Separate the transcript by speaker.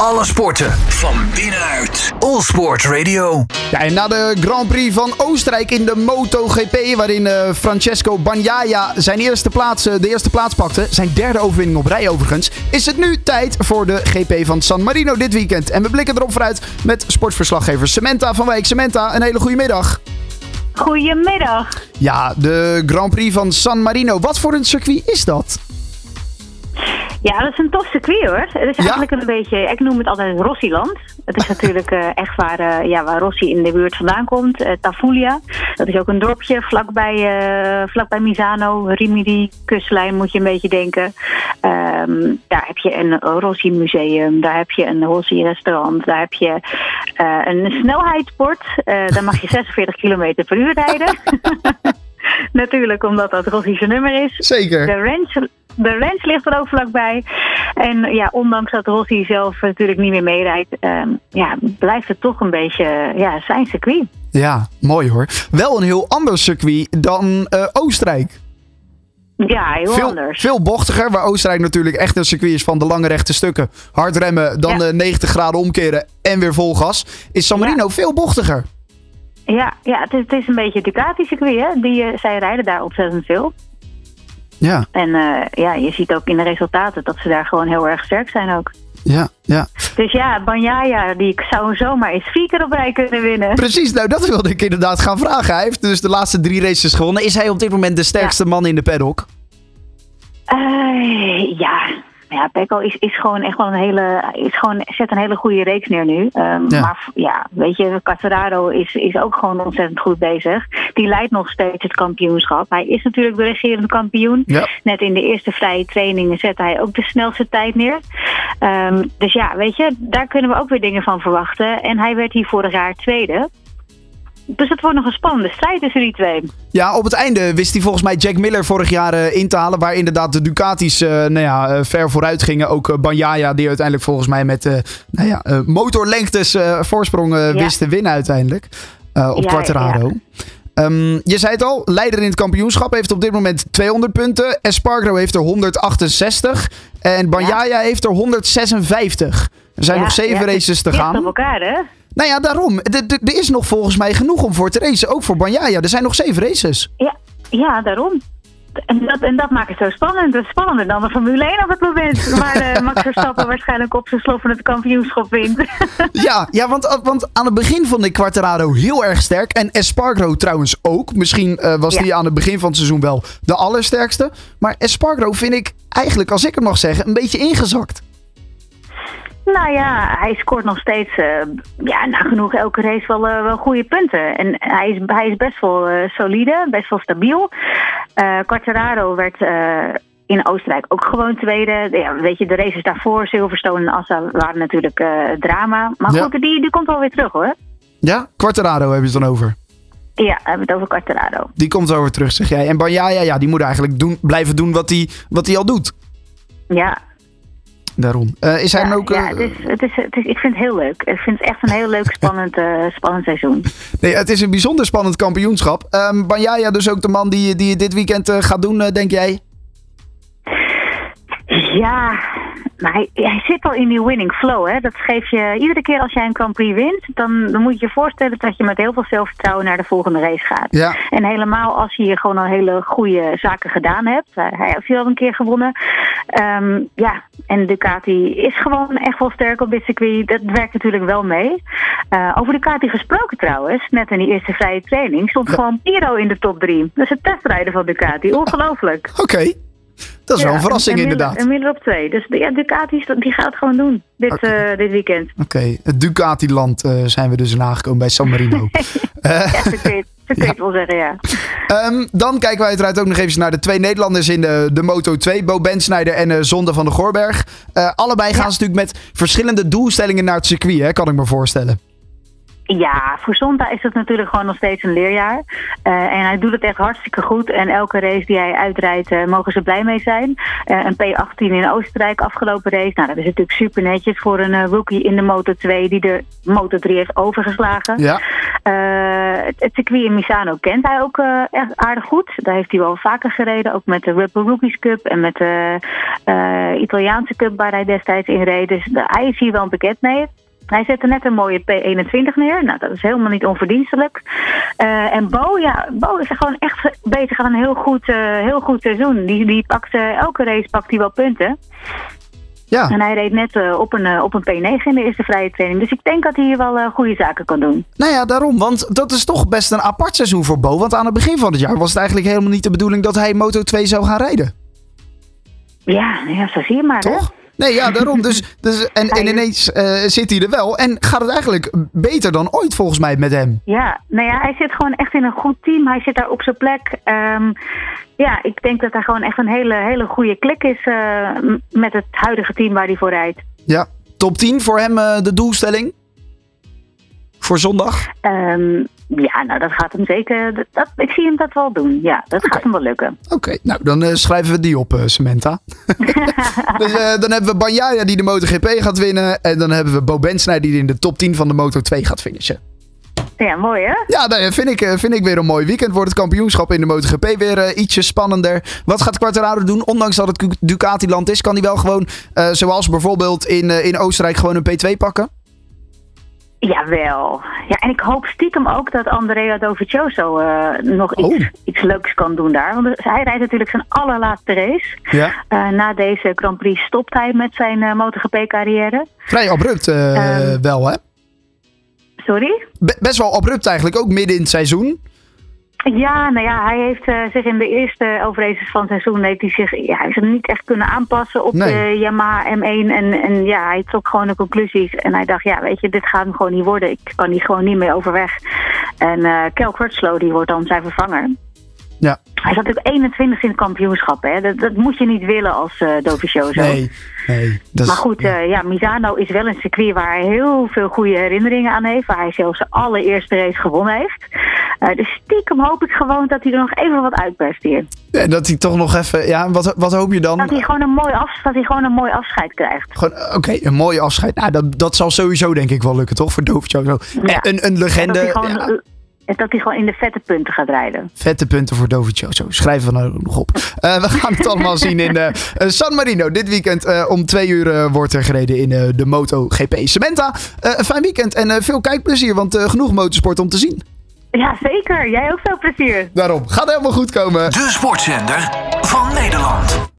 Speaker 1: Alle sporten van binnenuit. All Sport Radio.
Speaker 2: Ja, en na de Grand Prix van Oostenrijk in de MotoGP, waarin eh, Francesco Bagnaia zijn eerste plaats, eh, de eerste plaats pakte, zijn derde overwinning op rij overigens, is het nu tijd voor de GP van San Marino dit weekend. En we blikken erop vooruit met sportverslaggever Samantha van Wijk. Samantha, een hele goede middag.
Speaker 3: Goedemiddag.
Speaker 2: Ja, de Grand Prix van San Marino. Wat voor een circuit is dat?
Speaker 3: Ja, dat is een tof circuit hoor. Het is
Speaker 2: Ja?
Speaker 3: eigenlijk een beetje, ik noem het altijd Rossiland. Het is natuurlijk eh, echt waar, eh, ja, waar Rossi in de buurt vandaan komt. eh Tafulia. Dat is ook een dorpje vlakbij, vlakbij Misano. Rimini, kustlijn moet je een beetje denken. Ehm, daar heb je een Rossi museum. Daar heb je een Rossi restaurant. Daar heb je een snelheidsbord. Eh daar mag je 46 km per uur rijden. natuurlijk, omdat dat Rossi zijn nummer is.
Speaker 2: Zeker.
Speaker 3: De ranch, de ranch ligt er ook vlakbij. En ja, ondanks dat Rossi zelf natuurlijk niet meer meerijdt, ehm, ja, blijft het toch een beetje ja, zijn circuit.
Speaker 2: Ja, mooi hoor. Wel een heel ander circuit dan eh, Oostenrijk.
Speaker 3: Ja, heel
Speaker 2: Veel,
Speaker 3: anders.
Speaker 2: veel bochtiger, waar Oostenrijk natuurlijk echt een circuit is van de lange rechte stukken. Hard remmen, dan
Speaker 3: Ja.
Speaker 2: de 90 graden omkeren en weer vol gas. Is San Marino veel bochtiger.
Speaker 3: Ja, ja het, is, het is een beetje Ducati-circuit. Hè? Die, eh, zij rijden daar ontzettend veel.
Speaker 2: Ja,
Speaker 3: En eh, ja, je ziet ook in de resultaten dat ze daar gewoon heel erg sterk zijn ook.
Speaker 2: ja, ja.
Speaker 3: Dus ja, Banjaya, die zou zomaar eens vier keer op rij kunnen winnen.
Speaker 2: Precies, nou dat wilde ik inderdaad gaan vragen. Hij heeft dus de laatste drie races gewonnen. Is hij op dit moment de sterkste man in de paddock?
Speaker 3: Eh, ja, ja, Pecco is, is gewoon echt wel een hele, is gewoon, zet een hele goede reeks neer nu. Ehm,
Speaker 2: Ja.
Speaker 3: Maar ja, weet je, Quartararo is, is ook gewoon ontzettend goed bezig. Die leidt nog steeds het kampioenschap. Hij is natuurlijk de regerende kampioen.
Speaker 2: Ja.
Speaker 3: Net in de eerste vrije trainingen zette hij ook de snelste tijd neer. Ehm, dus ja, weet je, daar kunnen we ook weer dingen van verwachten. En hij werd hier vorig jaar tweede. Dus het wordt nog een spannende strijd tussen die twee.
Speaker 2: Ja, op het einde wist hij volgens mij Jack Miller vorig jaar eh, in te halen. Waar inderdaad de Ducatis eh, nou ja, eh, ver vooruit gingen. Ook Banjaya, die uiteindelijk volgens mij met nou ja, motorlengtes voorsprong
Speaker 3: Ja.
Speaker 2: wist te winnen uiteindelijk. op
Speaker 3: Ja,
Speaker 2: Quartararo. Ehm, je zei het al, leider in het kampioenschap heeft op dit moment 200 punten. Espargaro heeft er 168. En Banjaya heeft er 156. Er zijn
Speaker 3: Ja,
Speaker 2: nog zeven
Speaker 3: ja, is
Speaker 2: races te gaan.
Speaker 3: op elkaar, hè?
Speaker 2: Nou ja, daarom. Er is nog volgens mij genoeg om voor te racen. Ook voor Banjaya. Er zijn nog zeven races.
Speaker 3: Ja, ja daarom. En dat, en dat maakt het zo spannend. Het is spannender dan de Formule 1 op het moment. Waar eh, Max Verstappen waarschijnlijk op zijn sloffen het kampioenschap wint.
Speaker 2: Ja, ja want, want aan het begin vond ik Quartararo heel erg sterk. En Espargaro trouwens ook. Misschien eh, was
Speaker 3: Ja.
Speaker 2: die aan het begin van het seizoen wel de allersterkste. Maar Espargaro vind ik eigenlijk, als ik het mag zeggen, een beetje ingezakt.
Speaker 3: Nou ja, hij scoort nog steeds eh, ja, nagenoeg elke race wel, eh, wel goede punten. En hij is, hij is best wel eh, solide, best wel stabiel. Eh Quartararo werd... in Oostenrijk ook gewoon tweede. Ja, weet je, de races daarvoor, Silverstone en Assa, waren natuurlijk drama. Maar
Speaker 2: Ja.
Speaker 3: goed, die, die komt wel weer terug hoor.
Speaker 2: Ja, Quartararo hebben ze het dan over.
Speaker 3: Ja, we hebben het over Quartararo.
Speaker 2: Die komt over terug, zeg jij. En Banjaya, ja, die moet eigenlijk doen, blijven doen wat hij wat hij al doet.
Speaker 3: Ja,
Speaker 2: Daarom. Eh, is hij
Speaker 3: ja,
Speaker 2: ook...
Speaker 3: ja
Speaker 2: eh,
Speaker 3: het is, het is, het is, ik vind het heel leuk. Ik vind het echt een heel leuk, spannend, eh, spannend seizoen.
Speaker 2: Nee, het is een bijzonder spannend kampioenschap. Ehm Banjaya dus ook de man die, die dit weekend gaat doen, denk jij?
Speaker 3: Ja, maar hij, hij zit al in die winning flow. Hè? Dat geef je iedere keer als jij een Grand Prix wint. Dan, dan moet je je voorstellen dat je met heel veel zelfvertrouwen naar de volgende race gaat.
Speaker 2: Ja.
Speaker 3: En helemaal als je hier gewoon al hele goede zaken gedaan hebt. Hij hij heeft hier al een keer gewonnen. Ehm, ja, en Ducati is gewoon echt wel sterk op dit circuit. Dat werkt natuurlijk wel mee. Eh, over Ducati gesproken trouwens. Net in die eerste vrije training stond gewoon Piro in de top 3. Dat is het testrijden van Ducati. Ongelooflijk.
Speaker 2: Oké. Dat is wel een verrassing
Speaker 3: en Miller-
Speaker 2: inderdaad.
Speaker 3: En Miller op twee. Dus ja, Ducati die gaat het gewoon doen dit, eh, dit weekend.
Speaker 2: Oké, het Ducati-land eh, zijn we dus aangekomen bij San Marino.
Speaker 3: Ja, zo kun je, het- wel zeggen, ja.
Speaker 2: Ehm, dan kijken wij uiteraard ook nog even naar de twee Nederlanders in de, de Moto 2. Bo Bensnijder en eh Zonde van de Goorberg. Eh, allebei gaan ze natuurlijk met verschillende doelstellingen naar het circuit, hè, kan ik me voorstellen.
Speaker 3: Ja, voor Zonta is het natuurlijk gewoon nog steeds een leerjaar. Eh, en hij doet het echt hartstikke goed. En elke race die hij uitrijdt, mogen ze blij mee zijn. Een P18 in Oostenrijk afgelopen race. Nou, dat is natuurlijk super netjes voor een rookie in de Moto 2 die de Moto 3 heeft overgeslagen.
Speaker 2: Ja,
Speaker 3: het, het circuit in Misano kent hij ook eh, echt aardig goed. Daar heeft hij wel vaker gereden. Ook met de Red Bull Rookies Cup en met de eh, Italiaanse Cup waar hij destijds in reed. Dus hij is hier wel bekend mee. Hij zette net een mooie P21 neer. Nou, dat is helemaal niet onverdienstelijk. Eh, en Bo, ja, Bo is gewoon echt bezig aan een heel goed, eh, heel goed seizoen. Die, die pakt, eh, elke race pakt hij wel punten.
Speaker 2: Ja,
Speaker 3: En hij reed net eh, op, een, eh, op een P9 in de eerste vrije training. Dus ik denk dat hij hier wel eh, goede zaken kan doen.
Speaker 2: nou ja, daarom. Want dat is toch best een apart seizoen voor Bo. Want aan het begin van het jaar was het eigenlijk helemaal niet de bedoeling dat hij Moto 2 zou gaan rijden.
Speaker 3: Ja, ja zo zie je maar. hè?
Speaker 2: Nee, ja, daarom. Dus, dus, en, en ineens eh, zit hij er wel. En gaat het eigenlijk beter dan ooit volgens mij met hem.
Speaker 3: Ja, nou ja, hij zit gewoon echt in een goed team. Hij zit daar op zijn plek. Ehm, ja, ik denk dat hij gewoon echt een hele, hele goede klik is eh, met het huidige team waar hij voor rijdt.
Speaker 2: Ja, top 10 voor hem eh, de doelstelling? Voor zondag?
Speaker 3: Ehm, ja, nou dat gaat hem zeker. Dat, dat- ik zie hem dat wel doen. Ja, dat gaat hem wel lukken.
Speaker 2: Oké, nou dan eh, schrijven we die op, eh, Samantha. dus eh, dan hebben we Banjaya die de MotoGP gaat winnen. En dan hebben we Bo Bensnij die in de top 10 van de Moto 2 gaat finishen.
Speaker 3: Ja, mooi hè?
Speaker 2: Ja, dat vind ik, vind ik weer een mooi weekend. Wordt het kampioenschap in de MotoGP weer ietsje spannender. Wat gaat Quartararo doen? Ondanks dat het Ducati-land is, kan hij wel gewoon, zoals bijvoorbeeld in, in Oostenrijk, gewoon een P2 pakken?
Speaker 3: Jawel. Ja, en ik hoop stiekem ook dat Andrea Dovizioso eh nog
Speaker 2: Oh.
Speaker 3: iets, iets leuks kan doen daar. Want hij rijdt natuurlijk zijn allerlaatste race.
Speaker 2: Ja.
Speaker 3: Eh, na deze Grand Prix stopt hij met zijn eh, MotoGP-carrière.
Speaker 2: Vrij abrupt eh,
Speaker 3: Ehm.
Speaker 2: wel, hè?
Speaker 3: Sorry?
Speaker 2: Be- best wel abrupt eigenlijk, ook midden in het seizoen.
Speaker 3: Ja, nou ja, hij heeft eh, zich in de eerste elf races van het seizoen heeft hij zich, ja, hij er niet echt kunnen aanpassen op
Speaker 2: Nee.
Speaker 3: de Yamaha M1. En, en ja, hij trok gewoon de conclusies. En hij dacht, ja, weet je, dit gaat hem gewoon niet worden. Ik kan hier gewoon niet mee overweg. En eh Kel Crutchlow, die wordt dan zijn vervanger.
Speaker 2: Ja.
Speaker 3: Hij zat natuurlijk 21 in het kampioenschap, hè. Dat, dat moet je niet willen als uh, Dovizioso.
Speaker 2: Nee, nee. Dat
Speaker 3: Maar goed, ja. ja, Misano is wel een circuit waar hij heel veel goede herinneringen aan heeft. Waar hij zelfs zijn allereerste race gewonnen heeft. Uh, dus stiekem hoop ik gewoon dat hij er nog even wat uitperst hier.
Speaker 2: En dat hij toch nog even... Ja, wat, wat hoop je dan?
Speaker 3: Dat hij gewoon een mooi, af, dat hij gewoon een mooi afscheid krijgt.
Speaker 2: Gewoon, eh, Oké, een mooi afscheid. Nou, dat, dat zal sowieso denk ik wel lukken, toch? Voor Dovizioso.
Speaker 3: Ja.
Speaker 2: Een, een
Speaker 3: En
Speaker 2: legende.
Speaker 3: dat, hij gewoon,
Speaker 2: ja.
Speaker 3: en dat hij gewoon in de vette punten gaat rijden.
Speaker 2: Vette punten voor Dovizioso. Schrijven we nou nog op. Uh, we gaan het allemaal zien in uh, San Marino. Dit weekend uh, om twee uur wordt er gereden in de MotoGP. Een fijn weekend en veel kijkplezier, want genoeg motorsport om te zien.
Speaker 3: Ja, zeker. Jij ook veel plezier.
Speaker 2: Daarom. Gaat helemaal goed komen.
Speaker 1: De sportzender van Nederland.